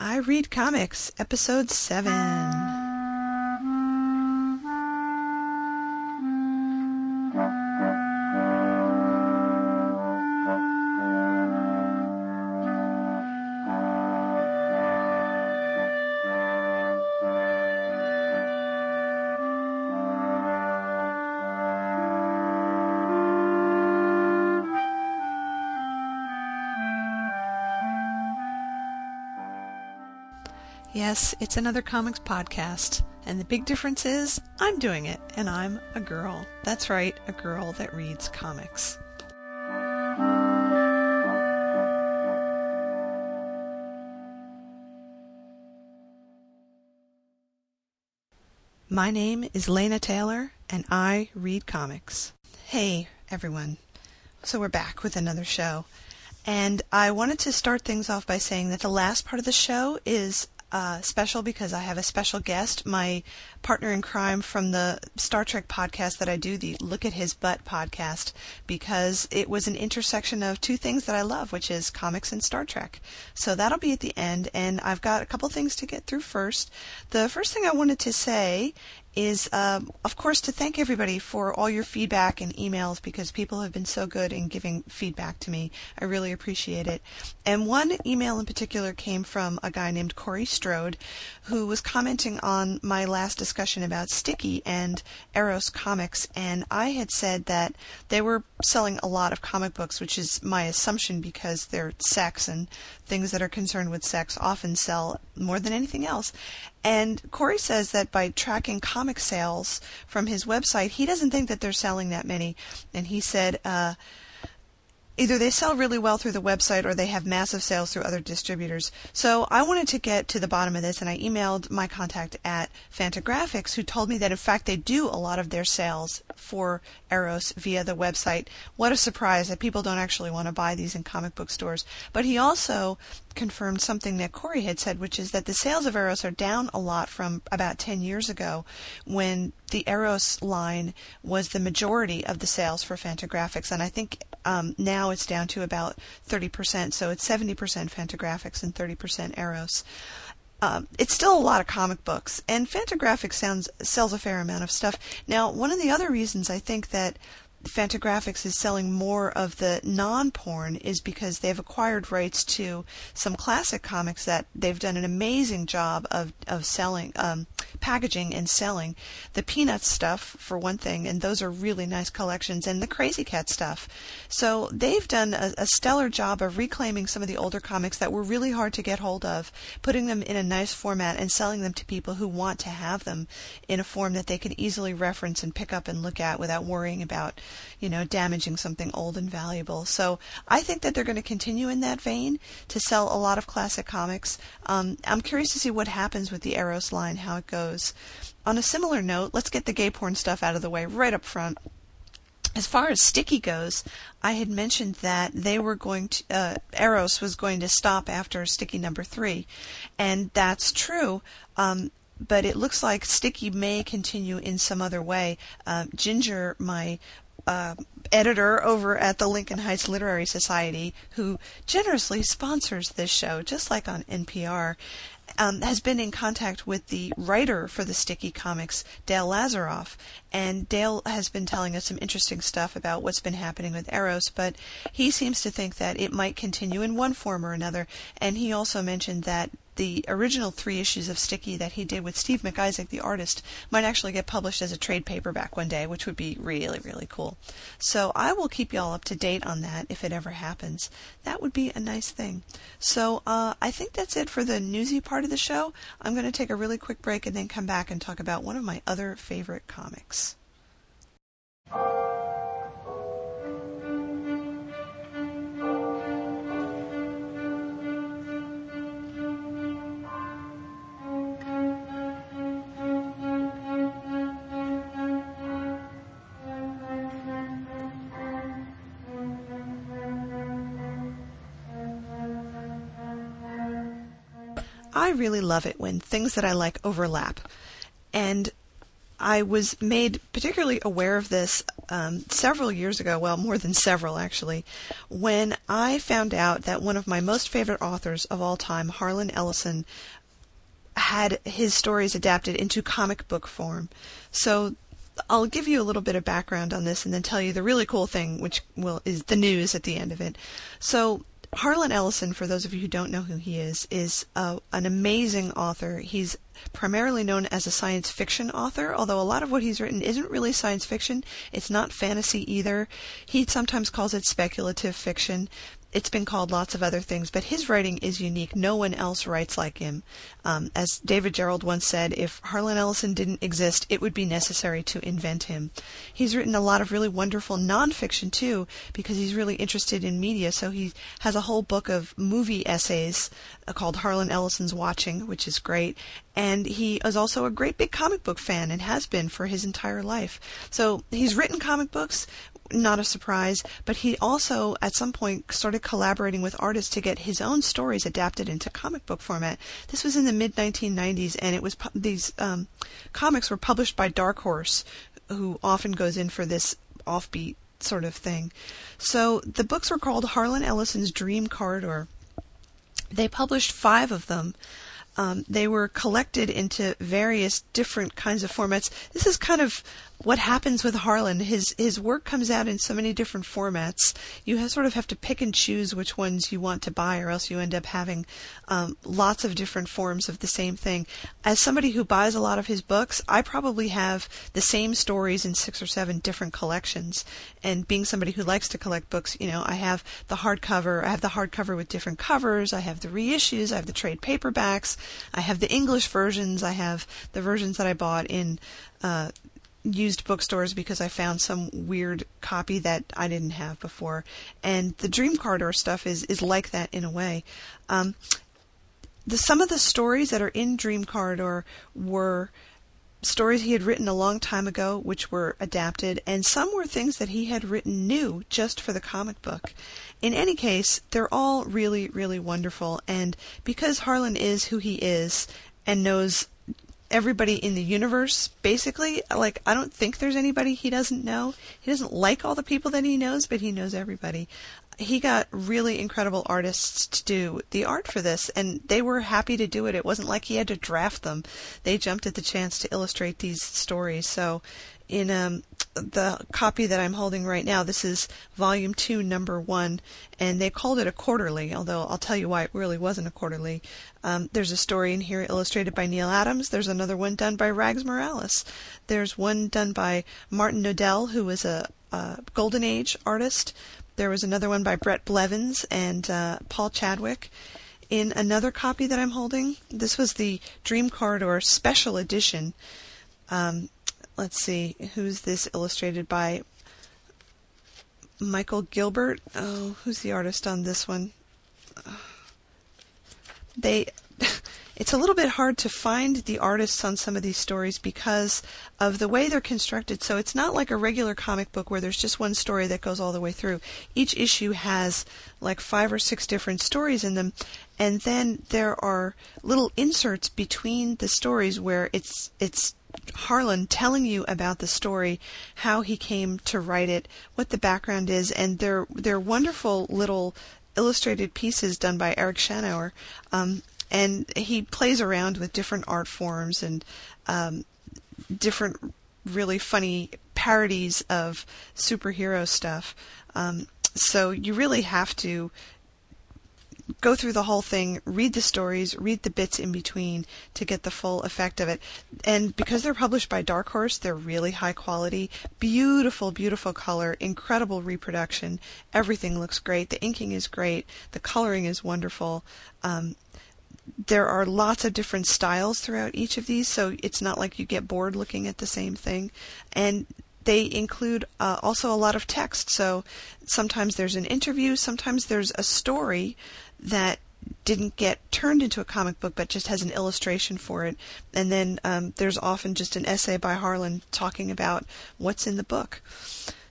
I Read Comics, Episode 7. Yes, it's another comics podcast. And the big difference is I'm doing it, and I'm a girl. That's right, a girl that reads comics. My name is Lena Taylor, and I read comics. Hey, everyone. So we're back with another show. And I wanted to start things off by saying that the last part of the show is uh, special because I have a special guest, my partner in crime from the Star Trek podcast that I do, the Look at His Butt podcast, because it was an intersection of two things that I love, which is comics and Star Trek. So that'll be at the end, and I've got a couple things to get through first. The first thing I wanted to say is, um, of course, to thank everybody for all your feedback and emails because people have been so good in giving feedback to me. I really appreciate it. And one email in particular came from a guy named Corey Strode who was commenting on my last discussion about Sticky and Eros Comics. And I had said that they were selling a lot of comic books, which is my assumption because they're sex and things that are concerned with sex often sell more than anything else. And Corey says that by tracking comic sales from his website, he doesn't think that they're selling that many. And he said, uh, either they sell really well through the website or they have massive sales through other distributors. So I wanted to get to the bottom of this and I emailed my contact at Fantagraphics who told me that in fact they do a lot of their sales for Eros via the website. What a surprise that people don't actually want to buy these in comic book stores. But he also confirmed something that Corey had said, which is that the sales of Eros are down a lot from about 10 years ago when the Eros line was the majority of the sales for Fantagraphics. And I think um, now it's down to about 30%. So it's 70% Fantagraphics and 30% Eros. Um, it's still a lot of comic books, and Fantagraphics sounds sells a fair amount of stuff. Now, one of the other reasons I think that Fantagraphics is selling more of the non-porn is because they've acquired rights to some classic comics that they've done an amazing job of of selling, um, packaging and selling. The Peanuts stuff, for one thing, and those are really nice collections, and the Krazy Kat stuff. So they've done a, a stellar job of reclaiming some of the older comics that were really hard to get hold of, putting them in a nice format, and selling them to people who want to have them in a form that they can easily reference and pick up and look at without worrying about you know, damaging something old and valuable. So I think that they're going to continue in that vein to sell a lot of classic comics. Um, I'm curious to see what happens with the Eros line, how it goes. On a similar note, let's get the gay porn stuff out of the way right up front. As far as Sticky goes, I had mentioned that they were going to, uh, Eros was going to stop after Sticky number three, and that's true. Um, but it looks like Sticky may continue in some other way. Uh, Ginger, my uh, editor over at the Lincoln Heights Literary Society, who generously sponsors this show, just like on NPR, um, has been in contact with the writer for the Sticky comics, Dale Lazarov. And Dale has been telling us some interesting stuff about what's been happening with Eros, but he seems to think that it might continue in one form or another. And he also mentioned that the original three issues of Sticky that he did with Steve MacIsaac, the artist, might actually get published as a trade paperback one day, which would be really, really cool. So I will keep y'all up to date on that if it ever happens. That would be a nice thing. So uh, I think that's it for the newsy part of the show. I'm going to take a really quick break and then come back and talk about one of my other favorite comics. I really love it when things that I like overlap. And I was made particularly aware of this um, several years ago, well, more than several actually, when I found out that one of my most favorite authors of all time, Harlan Ellison, had his stories adapted into comic book form. So I'll give you a little bit of background on this and then tell you the really cool thing, which will is the news at the end of it. So Harlan Ellison, for those of you who don't know who he is, is uh, an amazing author. He's primarily known as a science fiction author, although a lot of what he's written isn't really science fiction. It's not fantasy either. He sometimes calls it speculative fiction, it's been called lots of other things, but his writing is unique. No one else writes like him. Um, as David Gerrold once said, if Harlan Ellison didn't exist, it would be necessary to invent him. He's written a lot of really wonderful nonfiction too, because he's really interested in media. So he has a whole book of movie essays uh, called Harlan Ellison's Watching, which is great. And he is also a great big comic book fan and has been for his entire life. So he's written comic books not a surprise, but he also at some point started collaborating with artists to get his own stories adapted into comic book format. This was in the mid 1990s, and it was these um, comics were published by Dark Horse, who often goes in for this offbeat sort of thing. So the books were called Harlan Ellison's Dream Corridor. They published five of them. Um, they were collected into various different kinds of formats. This is kind of what happens with Harlan. His his work comes out in so many different formats. You have, sort of have to pick and choose which ones you want to buy, or else you end up having um, lots of different forms of the same thing. As somebody who buys a lot of his books, I probably have the same stories in six or seven different collections. And being somebody who likes to collect books, you know, I have the hardcover. I have the hardcover with different covers. I have the reissues. I have the trade paperbacks. I have the English versions. I have the versions that I bought in uh, used bookstores because I found some weird copy that I didn't have before. And the Dream Corridor stuff is, is like that in a way. Um, the, some of the stories that are in Dream Corridor were stories he had written a long time ago, which were adapted, and some were things that he had written new just for the comic book. In any case, they're all really, really wonderful, and because Harlan is who he is and knows everybody in the universe, basically. Like, I don't think there's anybody he doesn't know. He doesn't like all the people that he knows, but he knows everybody. He got really incredible artists to do the art for this, and they were happy to do it. It wasn't like he had to draft them. They jumped at the chance to illustrate these stories. So in um, the copy that I'm holding right now. This is volume two, number one, and they called it a quarterly, although I'll tell you why it really wasn't a quarterly. Um, there's a story in here illustrated by Neal Adams. There's another one done by Rags Morales. There's one done by Martin Nodell, who was a, a Golden Age artist. There was another one by Bret Blevins and uh, Paul Chadwick in another copy that I'm holding. This was the Dream Corridor Special Edition. Um, let's see, who's this illustrated by? Michael Gilbert. Oh, who's the artist on this one? They. It's a little bit hard to find the artists on some of these stories because of the way they're constructed. So it's not like a regular comic book where there's just one story that goes all the way through. Each issue has like five or six different stories in them, and then there are little inserts between the stories where it's it's Harlan telling you about the story, how he came to write it, what the background is, and they're they're wonderful little illustrated pieces done by Eric Shanower. Um, and he plays around with different art forms and um, different really funny parodies of superhero stuff. Um, so you really have to go through the whole thing, read the stories, read the bits in between to get the full effect of it. And because they're published by Dark Horse, they're really high quality, beautiful, beautiful color, incredible reproduction. Everything looks great. The inking is great. The coloring is wonderful. Um, there are lots of different styles throughout each of these, so it's not like you get bored looking at the same thing. And they include uh, also a lot of text. So sometimes there's an interview, sometimes there's a story that didn't get turned into a comic book but just has an illustration for it. And then um, there's often just an essay by Harlan talking about what's in the book.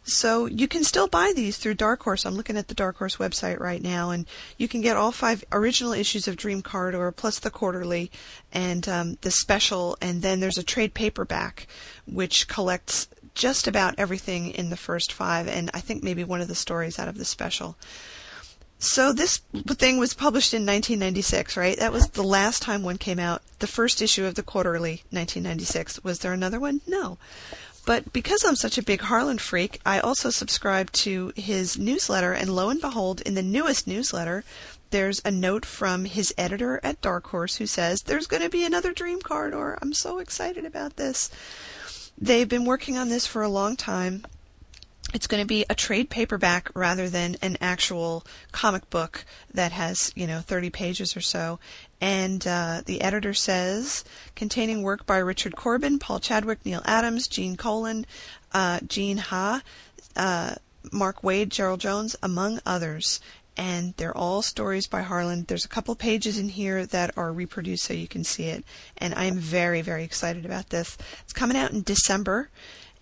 So you can still buy these through Dark Horse. I'm looking at the Dark Horse website right now, and you can get all five original issues of Dream Corridor plus the quarterly and um, the special, and then there's a trade paperback which collects just about everything in the first five, and I think maybe one of the stories out of the special. So this thing was published in 1996, right? That was the last time one came out. The first issue of the quarterly, 1996. Was there another one? No. But because I'm such a big Harlan freak, I also subscribe to his newsletter, and lo and behold, in the newest newsletter, there's a note from his editor at Dark Horse who says, There's going to be another Dream Corridor. I'm so excited about this. They've been working on this for a long time. It's going to be a trade paperback rather than an actual comic book that has, you know, 30 pages or so. And uh, the editor says, containing work by Richard Corbin, Paul Chadwick, Neal Adams, Gene Colan, uh, Gene Ha, uh, Mark Waid, Gerard Jones, among others. And they're all stories by Harlan. There's a couple pages in here that are reproduced so you can see it. And I am very, very excited about this. It's coming out in December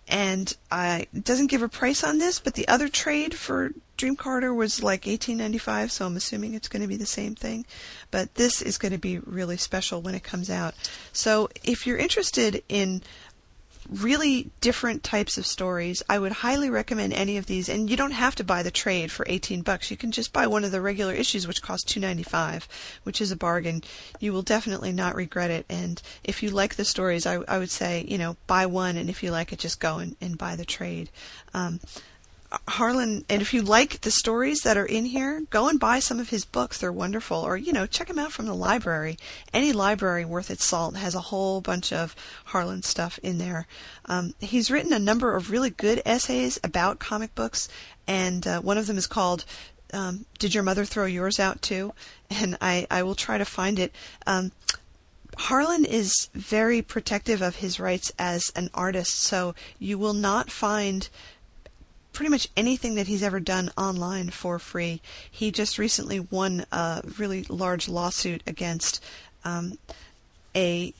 and uh, I doesn't give a price on this, but the other trade for Dream Corridor was like eighteen ninety five, so I'm assuming it's going to be the same thing. But this is going to be really special when it comes out. So if you're interested in really different types of stories. I would highly recommend any of these, and you don't have to buy the trade for 18 bucks. You can just buy one of the regular issues, which costs 2.95, which is a bargain. You will definitely not regret it. And if you like the stories, I, I would say, you know, buy one, and if you like it, just go and, and buy the trade. Um, Harlan, and if you like the stories that are in here, go and buy some of his books. They're wonderful. Or, you know, check them out from the library. Any library worth its salt has a whole bunch of Harlan stuff in there. Um, he's written a number of really good essays about comic books, and uh, one of them is called um, Did Your Mother Throw Yours Out Too? And I, I will try to find it. Um, Harlan is very protective of his rights as an artist, so you will not find pretty much anything that he's ever done online for free. He just recently won a really large lawsuit against um, a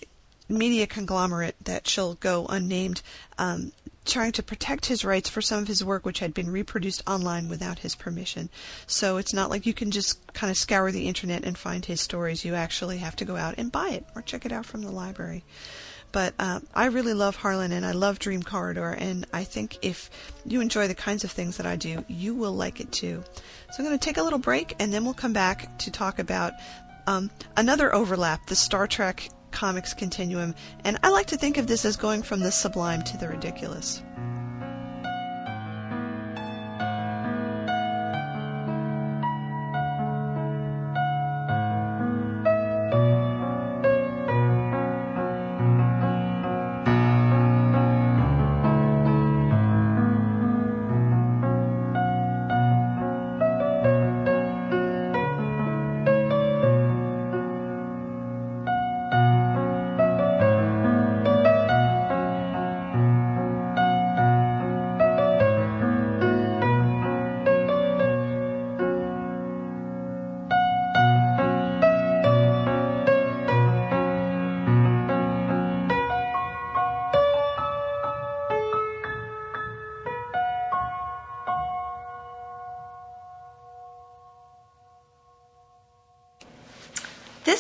media conglomerate that shall go unnamed, um, trying to protect his rights for some of his work which had been reproduced online without his permission. So it's not like you can just kind of scour the internet and find his stories. You actually have to go out and buy it or check it out from the library. But uh, I really love Harlan and I love Dream Corridor, and I think if you enjoy the kinds of things that I do, you will like it too. So I'm going to take a little break and then we'll come back to talk about um, another overlap, the Star Trek comics continuum. And I like to think of this as going from the sublime to the ridiculous.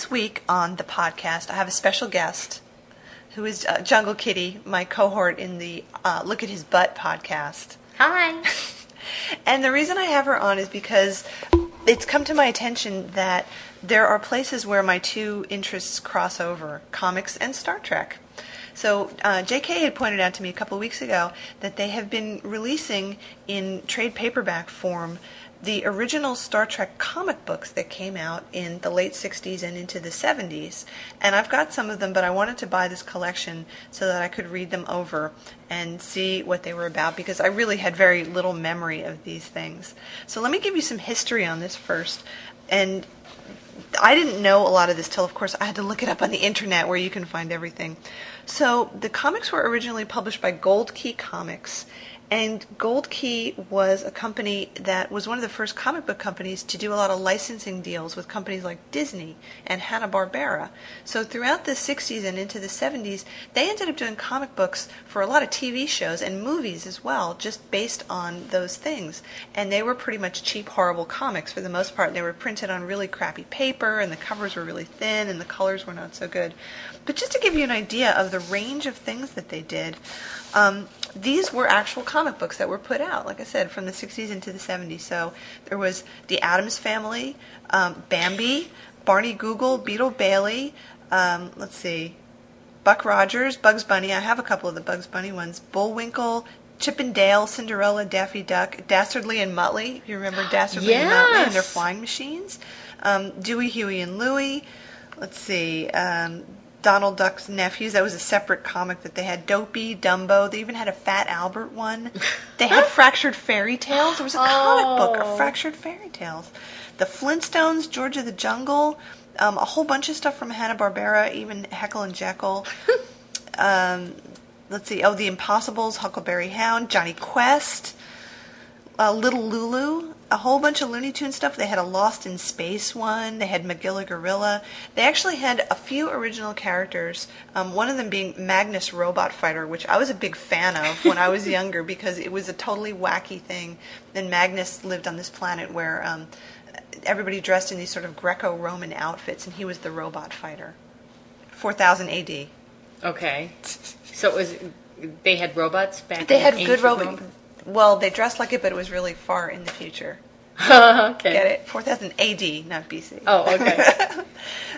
This week on the podcast, I have a special guest who is uh, Jungle Kitty, my cohort in the uh, Look at His Butt podcast. Hi. and the reason I have her on is because it's come to my attention that there are places where my two interests cross over comics and Star Trek. So uh, J.K. had pointed out to me a couple of weeks ago that they have been releasing in trade paperback form the original Star Trek comic books that came out in the late 60s and into the 70s. And I've got some of them, but I wanted to buy this collection so that I could read them over and see what they were about because I really had very little memory of these things. So let me give you some history on this first. And I didn't know a lot of this till, of course, I had to look it up on the internet where you can find everything. So the comics were originally published by Gold Key Comics and Gold Key was a company that was one of the first comic book companies to do a lot of licensing deals with companies like Disney and Hanna-Barbera. So throughout the 60s and into the 70s, they ended up doing comic books for a lot of TV shows and movies as well, just based on those things. And they were pretty much cheap, horrible comics for the most part. They were printed on really crappy paper, and the covers were really thin, and the colors were not so good. But just to give you an idea of the range of things that they did, um, these were actual comic books that were put out, like I said, from the 60s into the 70s. So there was The Addams Family, um, Bambi, Barney Google, Beetle Bailey, um, let's see, Buck Rogers, Bugs Bunny. I have a couple of the Bugs Bunny ones. Bullwinkle, Chip and Dale, Cinderella, Daffy Duck, Dastardly and Muttley. You remember Dastardly and Muttley and their flying machines. Um, Dewey, Huey, and Louie. Let's see. Um, Donald Duck's nephews. That was a separate comic that they had. Dopey, Dumbo. They even had a Fat Albert one. They had Fractured Fairy Tales. There was a comic book Oh. of Fractured Fairy Tales. The Flintstones, George of the Jungle. Um, a whole bunch of stuff from Hanna Barbera, even Heckle and Jekyll. um, let's see. Oh, The Impossibles, Huckleberry Hound, Jonny Quest, uh, Little Lulu, a whole bunch of Looney Tunes stuff. They had a Lost in Space one. They had Magilla Gorilla. They actually had a few original characters. Um, one of them being Magnus Robot Fighter, which I was a big fan of when I was younger because it was a totally wacky thing. Then Magnus lived on this planet where um, everybody dressed in these sort of Greco-Roman outfits, and he was the robot fighter. 4000 AD. Okay. So it was they had robots back. They had good ancient robot. Rome? Well, they dressed like it, but it was really far in the future. okay. Get it? 4000 AD, not BC. Oh, okay.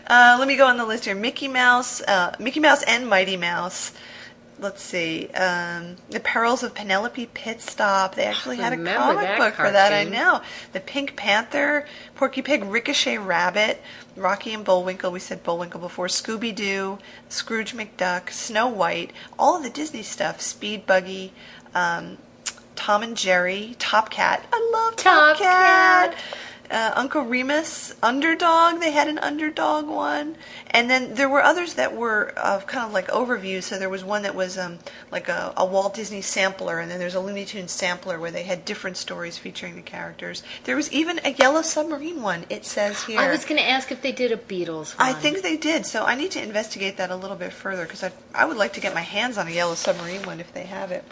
Uh, let me go on the list here. Mickey Mouse, uh, Mickey Mouse and Mighty Mouse. Let's see. Um, the Perils of Penelope Pit Stop. They actually had a comic book for that. I know. The Pink Panther, Porky Pig, Ricochet Rabbit, Rocky and Bullwinkle. We said Bullwinkle before. Scooby Doo, Scrooge McDuck, Snow White. All of the Disney stuff. Speed Buggy. Um, Tom and Jerry, Top Cat. I love Top, Top Cat. Cat. Uh, Uncle Remus, Underdog. They had an Underdog one, and then there were others that were uh, kind of like overviews. So there was one that was um, like a, a Walt Disney sampler, and then there's a Looney Tunes sampler where they had different stories featuring the characters. There was even a Yellow Submarine one. It says here. I was going to ask if they did a Beatles. I think they did, so I need to investigate that a little bit further because I, I would like to get my hands on a Yellow Submarine one if they have it.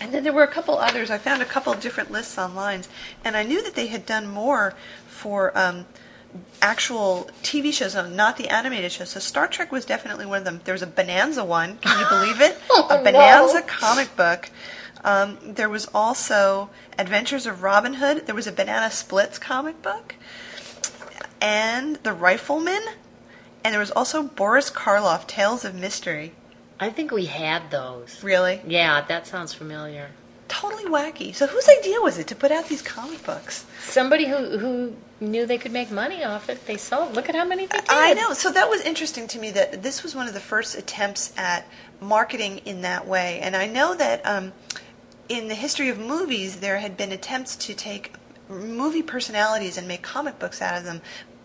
And then there were a couple others. I found a couple different lists online, and I knew that they had done more for um, actual TV shows, not the animated shows. So Star Trek was definitely one of them. There was a Bonanza one. Can you believe it? Oh, a no. Bonanza comic book. Um, there was also Adventures of Robin Hood. There was a Banana Splits comic book and The Rifleman. And there was also Boris Karloff, Tales of Mystery. I think we had those. Really? Yeah, that sounds familiar. Totally wacky. So whose idea was it to put out these comic books? Somebody who who knew they could make money off it. They sold. Look at how many they did. I know. So that was interesting to me that this was one of the first attempts at marketing in that way. And I know that um, in the history of movies, there had been attempts to take movie personalities and make comic books out of them.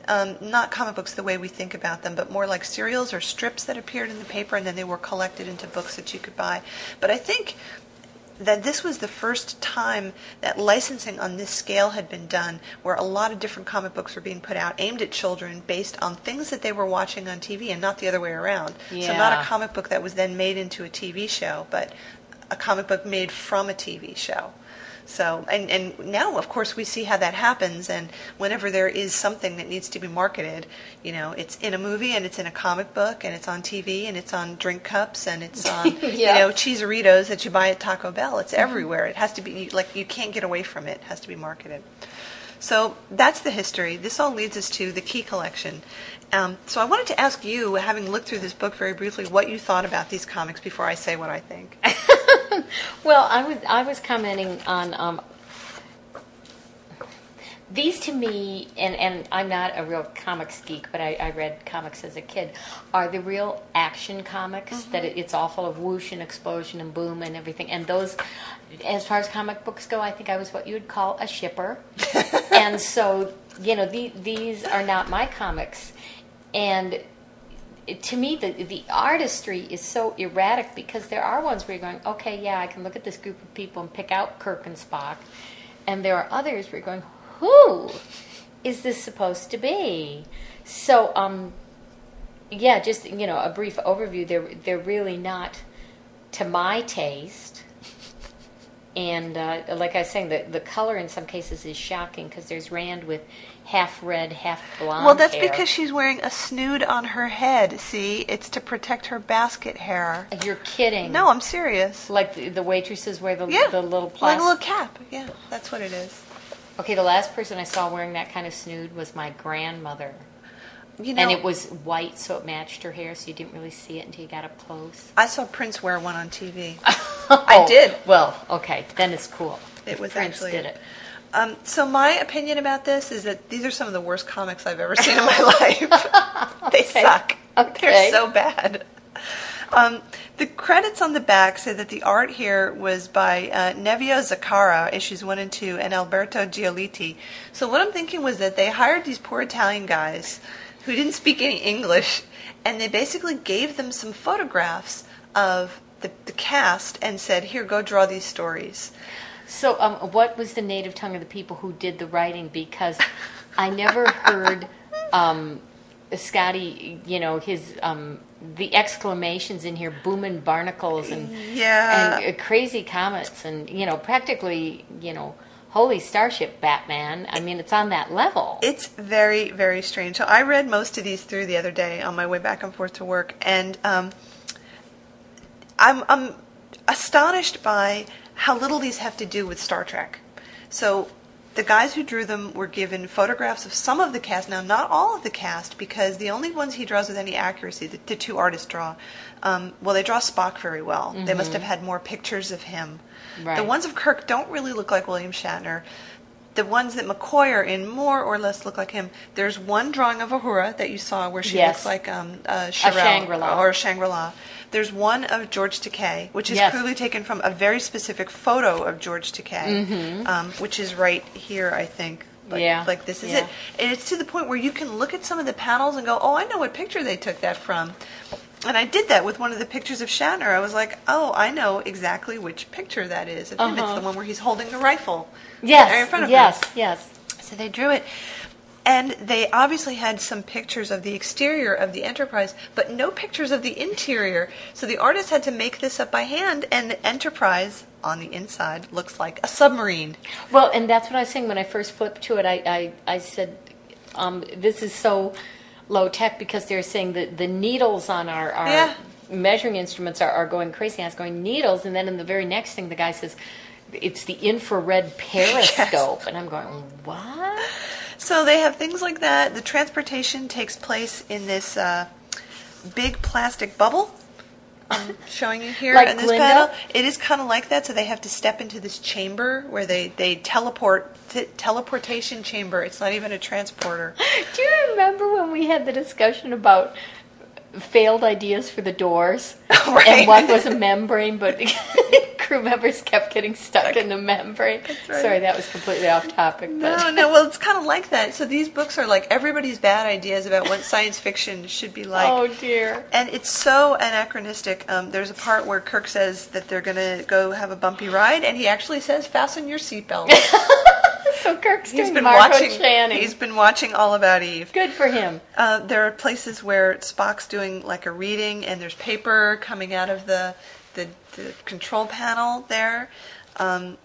Um, not comic books the way we think about them, but more like serials or strips that appeared in the paper and then they were collected into books that you could buy. But I think that this was the first time that licensing on this scale had been done, where a lot of different comic books were being put out aimed at children based on things that they were watching on TV and not the other way around. So, not a comic book that was then made into a TV show, but a comic book made from a TV show. So, and, and now, of course, we see how that happens. And whenever there is something that needs to be marketed, you know, it's in a movie and it's in a comic book and it's on TV and it's on drink cups and it's on, you know, cheeseritos that you buy at Taco Bell. It's everywhere. It has to be, like, you can't get away from it. It has to be marketed. So that's the history. This all leads us to the key collection. Um, so I wanted to ask you, having looked through this book very briefly, what you thought about these comics before I say what I think. Well, I was I was commenting on um, these to me, and, and I'm not a real comics geek, but I, I read comics as a kid, are the real action comics that it, it's all full of whoosh and explosion and boom and everything. And those, as far as comic books go, I think I was what you would call a shipper. and so, you know, the, these are not my comics. And to me, the the artistry is so erratic because there are ones where you're going, okay, yeah, I can look at this group of people and pick out Kirk and Spock, and there are others where you're going, who is this supposed to be? So, um, yeah, just you know, a brief overview. They're they're really not to my taste. and uh, like I was saying, the, the color in some cases is shocking because there's Rand with half red, half blonde. Well, that's hair. because she's wearing a snood on her head. See, it's to protect her basket hair. You're kidding. No, I'm serious. Like the, the waitresses wear the, Yeah, the little like a little cap. Yeah, that's what it is. Okay, the last person I saw wearing that kind of snood was my grandmother. You know, and it was white, so it matched her hair, so you didn't really see it until you got up close. I saw Prince wear one on TV. I did. Well, okay, then it's cool. It was Prince actually- did it. Um, so my opinion about this is that these are some of the worst comics I've ever seen in my life. they Okay. suck. Okay. They're so bad. Um, the credits on the back say that the art here was by uh, Nevio Zeccara, issues one and two, and Alberto Giolitti. So what I'm thinking was that they hired these poor Italian guys who didn't speak any English, and they basically gave them some photographs of the, the cast and said, "Here, go draw these stories." So, um, what was the native tongue of the people who did the writing? Because I never heard um, Scotty, you know, his um, the exclamations in here, booming barnacles and Yeah. and uh, crazy comets, and you know, practically, you know, holy starship, Batman. I mean, it's on that level. It's very, very strange. So I read most of these through the other day on my way back and forth to work, and um, I'm, I'm astonished by how little these have to do with Star Trek. So the guys who drew them were given photographs of some of the cast. Now, not all of the cast, because the only ones he draws with any accuracy, the, the two artists draw, um, well, they draw Spock very well. They must have had more pictures of him. The ones of Kirk don't really look like William Shatner. The ones that McCoy are in more or less look like him. There's one drawing of Uhura that you saw where she Yes. looks like um, uh, Shirelle, or Shangri-La. There's one of George Takei, which is Yes. clearly taken from a very specific photo of George Takei, um, which is right here, I think. Like, Mm-hmm. Yeah. like this is Yeah. it. And it's to the point where you can look at some of the panels and go, oh, I know what picture they took that from. And I did that with one of the pictures of Shatner. I was like, oh, I know exactly which picture that is of him. It's Uh-huh. the one where he's holding the rifle. yes, there in front of him. yes, yes. So they drew it. And they obviously had some pictures of the exterior of the Enterprise, but no pictures of the interior. So the artist had to make this up by hand, and the Enterprise on the inside looks like a submarine. Well, and that's what I was saying when I first flipped to it. I, I, I said, um, this is so low tech because they're saying that the needles on our, our Yeah. measuring instruments are, are going crazy. I was going, needles. And then in the very next thing, the guy says, it's the infrared periscope. And I'm going, what? So they have things like that. The transportation takes place in this uh, big plastic bubble. I'm showing you here Like in this Glinda? panel. It is kind of like that. So they have to step into this chamber where they they teleport t- teleportation chamber. It's not even a transporter. Do you remember when we had the discussion about failed ideas for the doors? Right. And one was a membrane, but crew members kept getting stuck in the membrane. right. Sorry, that was completely off topic. But. No, no. Well, it's kind of like that. So these books are like everybody's bad ideas about what science fiction should be like. oh dear. And it's so anachronistic. Um, there's a part where Kirk says that they're going to go have a bumpy ride, and he actually says, "Fasten your seatbelt." So Kirk's he's doing been Margo watching. Channing. He's been watching All About Eve. Good for him. Uh, there are places where Spock's doing like a reading, and there's paper coming out of the the, the control panel there. Um,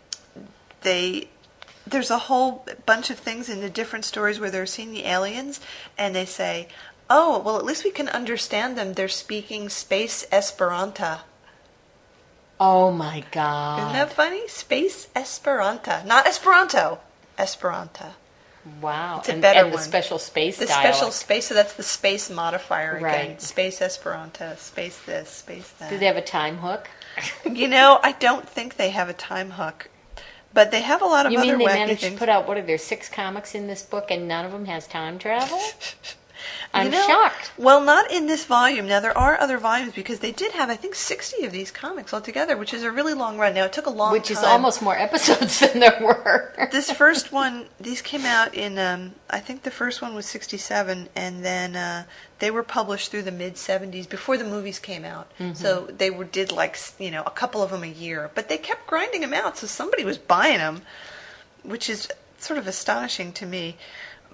they there's a whole bunch of things in the different stories where they're seeing the aliens, and they say, "Oh, well, at least we can understand them. They're speaking space Esperanto." Oh my God. Isn't that funny? Space Esperanto, not Esperanto. Esperanto. wow. It's a and, better and the one. special space The dialect. special space, so that's the space modifier again. Right. Space Esperanto, space this, space that. Do they have a time hook? You know, I don't think they have a time hook, but they have a lot of You other mean they managed things. to put out what are there six comics in this book and none of them has time travel? I'm You know, shocked. Well, not in this volume. Now there are other volumes because they did have, I think, sixty of these comics altogether, which is a really long run. Now it took a long Which time. is almost more episodes than there were. this first one. These came out in, um, I think the first one was '67, and then uh, they were published through the mid '70s before the movies came out. Mm-hmm. So they were did like you know a couple of them a year, but they kept grinding them out, so somebody was buying them, which is sort of astonishing to me.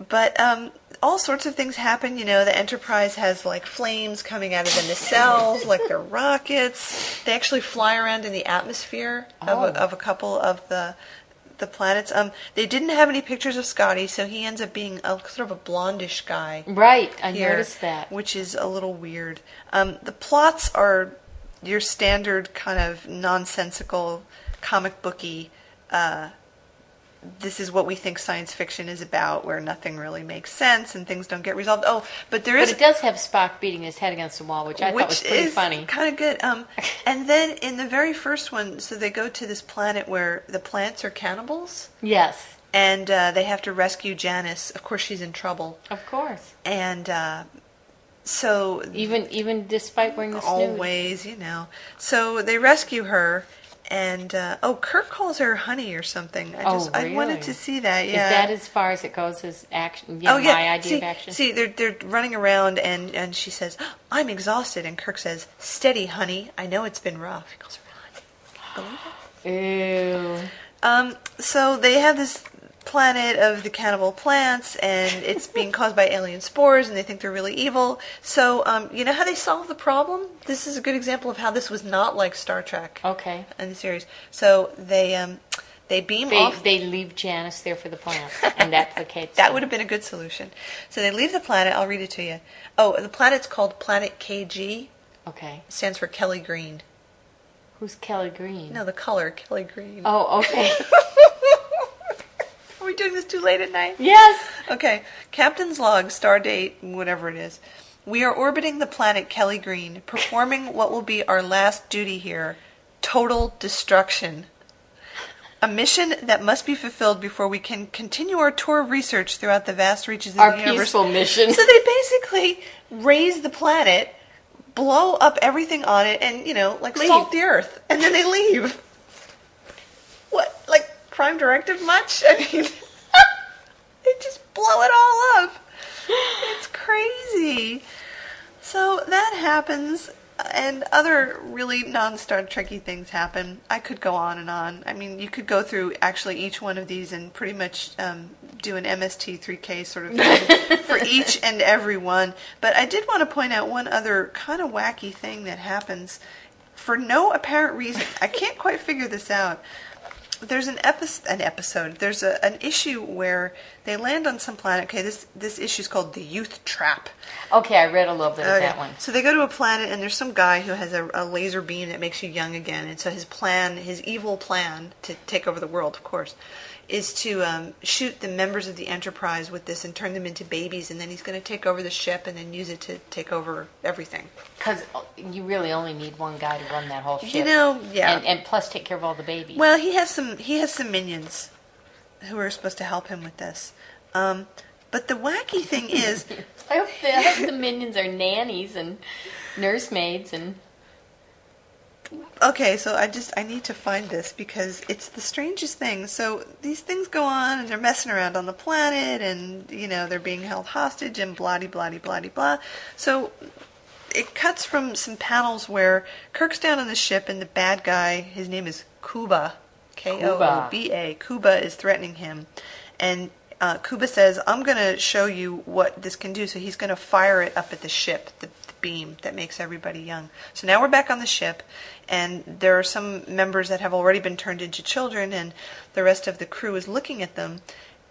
But um, all sorts of things happen. You know, the Enterprise has like flames coming out of the nacelles, like they're rockets. They actually fly around in the atmosphere of, Oh. a, of a couple of the the planets. Um, they didn't have any pictures of Scotty, so he ends up being a sort of a blondish guy. Right, I here, noticed that. which is a little weird. Um, the plots are your standard kind of nonsensical comic booky. Uh, this is what we think science fiction is about, where nothing really makes sense and things don't get resolved. Oh, but there is. But it does have Spock beating his head against the wall, which I thought was pretty is funny. kind of good. Um, and then in the very first one, so they go to this planet where the plants are cannibals, Yes, and uh, they have to rescue Janice. Of course, she's in trouble, of course. and uh, so Even even despite wearing the snood. always, you know. So they rescue her, and uh, oh, Kirk calls her honey or something. I Oh, just I wanted to see that. Is Yeah. is that as far as it goes as action? You know, oh yeah. my idea see, of action. see, they're they're running around, and and she says, "I'm exhausted," and Kirk says, "Steady, honey. I know it's been rough." He calls her honey. Believe it? Ew. Um, so they have this planet of the cannibal plants, and it's being caused by alien spores, and they think they're really evil. So, um, you know how they solve the problem? This is a good example of how this was not like Star Trek Okay. in the series. So they um, they beam They off. they leave Janice there for the plants, and that placates. that them. would have been a good solution. So they leave the planet. I'll read it to you. Oh, the planet's called Planet KG. Okay. It stands for Kelly Green. Who's Kelly Green? No, the color Kelly Green. Oh, okay. Are we doing this too late at night? yes. Okay, Captain's log, star date, whatever it is. We are orbiting the planet Kelly Green, performing what will be our last duty here total destruction. A mission that must be fulfilled before we can continue our tour of research throughout the vast reaches of Our the universe. peaceful mission. So they basically raise the planet, blow up everything on it, and, you know, like Leave. salt the earth, and then they leave. Prime directive much? I mean, they just blow it all up. It's crazy. So that happens, and other really non Star Trekky things happen. I could go on and on. I mean, you could go through actually each one of these and pretty much um, do an MST3K sort of thing for each and every one. But I did want to point out one other kind of wacky thing that happens for no apparent reason. I can't quite figure this out there's an episode an episode there's a, an issue where they land on some planet okay this this issue is called the youth trap Okay, I read a little bit of that one. so they go to a planet and there's some guy who has a, a laser beam that makes you young again and so his plan his evil plan to take over the world of course is to um, shoot the members of the enterprise with this and turn them into babies and then he's going to take over the ship and then use it to take over everything Because you really only need one guy to run that whole ship. you know yeah And, and plus take care of all the babies. Well, he has some he has some minions who are supposed to help him with this. Um, but the wacky thing is, I hope the, I hope the minions are nannies and nursemaids and okay, so I just I need to find this because it's the strangest thing. So these things go on and they're messing around on the planet, and you know they're being held hostage and blah de blah de blah de blah. So it cuts from some panels where Kirk's down on the ship and the bad guy, his name is Kooba, K O O B A. Kooba is threatening him, and uh, Kooba says, "I'm going to show you what this can do." So he's going to fire it up at the ship, the, the beam that makes everybody young. So now we're back on the ship, and there are some members that have already been turned into children, and the rest of the crew is looking at them,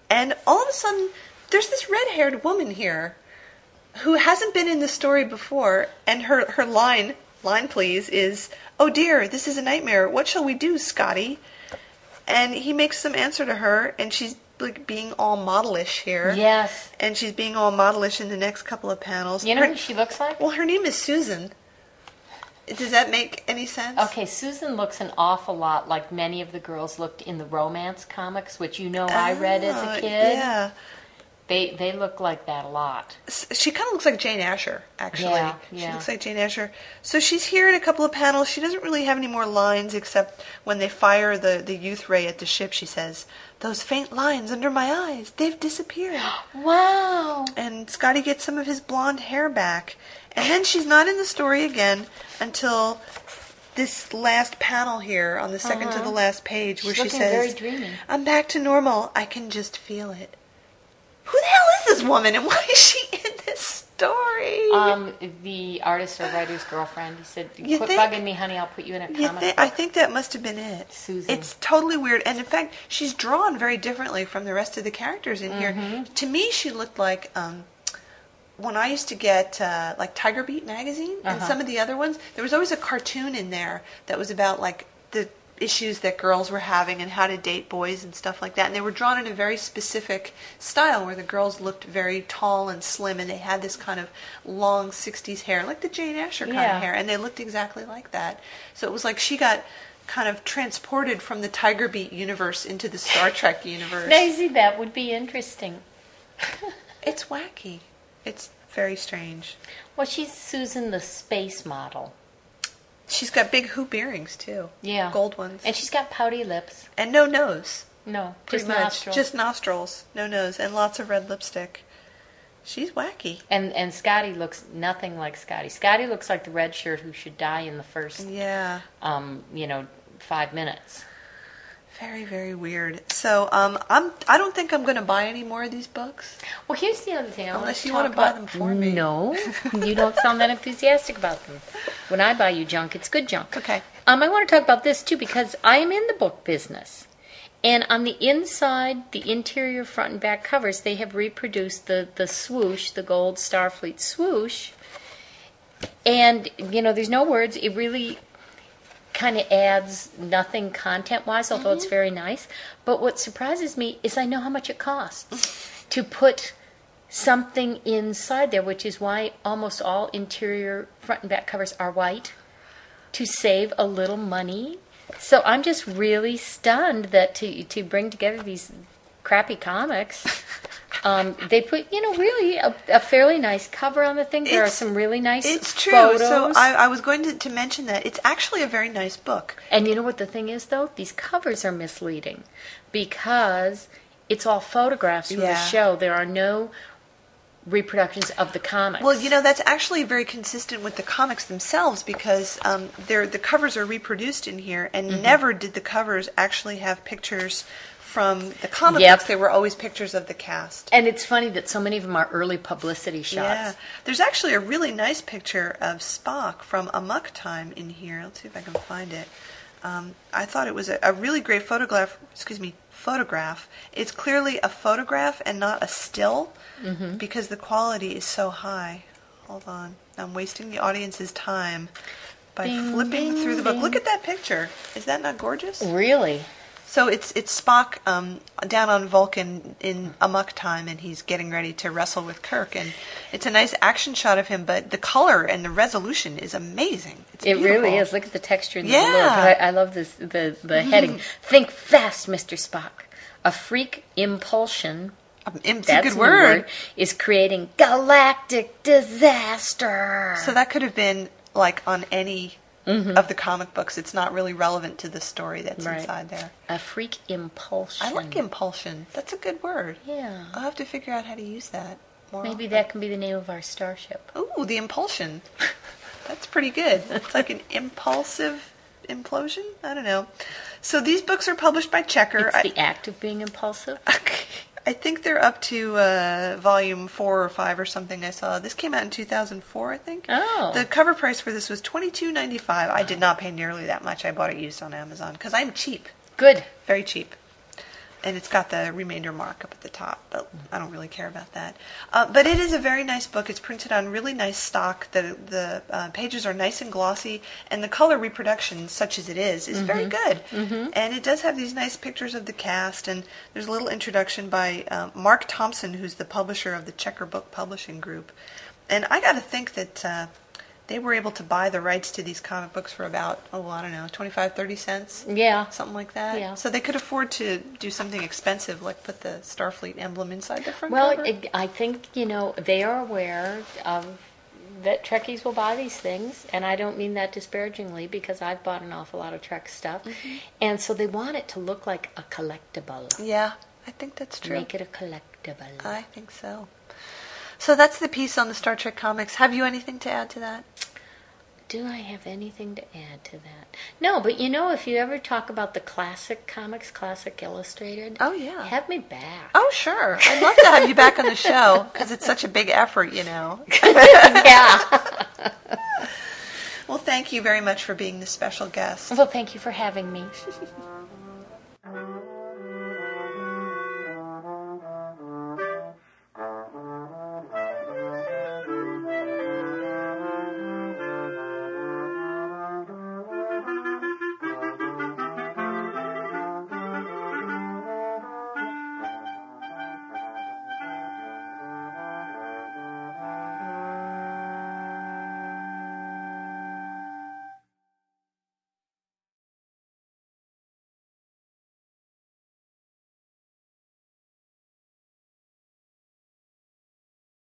and all of a sudden, there's this red-haired woman here who hasn't been in the story before, and her her line line please is, "Oh dear, this is a nightmare. What shall we do, Scotty?" And he makes some answer to her, and she's like being all modelish here. yes. And she's being all modelish in the next couple of panels. You know Her- who she looks like? well, her name is Susan. Does that make any sense? Okay, Susan looks an awful lot like many of the girls looked in the romance comics, which you know I read as Ah, a kid. Yeah. They they look like that a lot. She kind of looks like Jane Asher, actually. Yeah, She yeah. looks like Jane Asher. So she's here in a couple of panels. She doesn't really have any more lines except when they fire the, the youth ray at the ship, she says, Those faint lines under my eyes, they've disappeared. Wow. and Scotty gets some of his blonde hair back. And then she's not in the story again until this last panel here on the 2nd to the last page where Uh-huh. She's she says, dreamy. I'm back to normal. I can just feel it. Who the hell is this woman and why is she in this story? Um, the artist or writer's girlfriend. He said, You "Quit think- bugging me, honey. I'll put you in a comic." book." I think that must have been it. Susan. It's totally weird. And in fact, she's drawn very differently from the rest of the characters in here. Mm-hmm. To me, she looked like um, when I used to get uh, like Tiger Beat magazine and Uh-huh. some of the other ones, there was always a cartoon in there that was about like the issues that girls were having and how to date boys and stuff like that. And they were drawn in a very specific style where the girls looked very tall and slim and they had this kind of long 60s hair, like the Jane Asher kind Yeah. of hair, and they looked exactly like that. So it was like she got kind of transported from the Tiger Beat universe into the Star Trek universe. Daisy, that would be interesting. It's wacky. It's very strange. Well, she's Susan the space model. She's got big hoop earrings too. Yeah. Gold ones. And she's got pouty lips. And no nose. No, Pretty just much. nostrils. Just nostrils. No nose. And lots of red lipstick. She's wacky. And and Scotty looks nothing like Scotty. Scotty looks like the red shirt who should die in the first, Yeah. um, you know, five minutes. Very, very weird. So, um, I'm. I don't think I'm going to buy any more of these books. Well, here's the other thing. I want Unless you wanna buy about. them for me. No, you don't sound that enthusiastic about them. When I buy you junk, it's good junk. Okay. Um, I want to talk about this too because I am in the book business, and on the inside, the interior front and back covers, they have reproduced the the swoosh, the gold Starfleet swoosh, and you know, there's no words. It really kind of adds nothing content wise, although it's mm-hmm. very nice. But what surprises me is I know how much it costs to put something inside there, which is why almost all interior front and back covers are white to save a little money. So I'm just really stunned that to to bring together these crappy comics. Um, they put, you know, really a, a fairly nice cover on the thing. There are some really nice It's true. photos. So I, I was going to, to mention that it's actually a very nice book. And you know what the thing is, though? These covers are misleading because it's all photographs from the Yeah. show. There are no reproductions of the comics. Well, you know that's actually very consistent with the comics themselves because um, they're, the covers are reproduced in here, and Mm-hmm. never did the covers actually have pictures from the comic Yep. books. They were always pictures of the cast. and it's funny that so many of them are early publicity shots. Yeah, there's actually a really nice picture of Spock from Amok Time in here. Let's see if I can find it. Um, I thought it was a, a really great photograph. Excuse me, photograph. It's clearly a photograph and not a still Mm-hmm. because the quality is so high. Hold on, I'm wasting the audience's time by Ding, flipping ding, through the book. ding. Look at that picture. Is that not gorgeous? Really? So it's it's Spock um, down on Vulcan in amok time, and he's getting ready to wrestle with Kirk, and it's a nice action shot of him. But the color and the resolution is amazing. It's It really is. Look at the texture and the Yeah. Mm-hmm. I, I love this the the heading. Think fast, Mr. Spock. A freak impulsion. Um, It's That's a good new word. Is creating galactic disaster. So that could have been like on any Mm-hmm. of the comic books. It's not really relevant to the story that's Right. inside there. a freak impulsion. I like impulsion. That's a good word. Yeah. I'll have to figure out how to use that more. Maybe often. that can be the name of our starship. Ooh, the impulsion. That's pretty good. It's like an impulsive implosion. I don't know. So these books are published by Checker. It's I, the act of being impulsive. I think they're up to uh, volume four or five or something. I saw this came out in 2004. I think. Oh. The cover price for this was 22.95. I did not pay nearly that much. I bought it used on Amazon because I'm cheap, Good. very cheap. And it's got the remainder mark up at the top, but I don't really care about that. Uh, but it is a very nice book. It's printed on really nice stock. The the uh, pages are nice and glossy, and the color reproduction, such as it is, is very good. Mm-hmm. And it does have these nice pictures of the cast, and there's a little introduction by uh, Mark Thompson, who's the publisher of the Checker Book Publishing Group. And I got to think that uh, they were able to buy the rights to these comic books for about, oh, I don't know, 25, 30 cents Yeah. something like that. Yeah. So they could afford to do something expensive, like put the Starfleet emblem inside the front Well, cover. it, I think you know they are aware of that Trekkies will buy these things, and I don't mean that disparagingly because I've bought an awful lot of Trek stuff, Mm-hmm. and so they want it to look like a collectible. yeah, I think that's true. Make it a collectible. I think so. So that's the piece on the Star Trek comics. Have you anything to add to that? do I have anything to add to that? No, but you know, if you ever talk about the classic comics, classic illustrated, Oh, yeah. have me back. Oh, sure. I'd love to have you back on the show because it's such a big effort, you know. yeah. Well, thank you very much for being the special guest. Well, thank you for having me.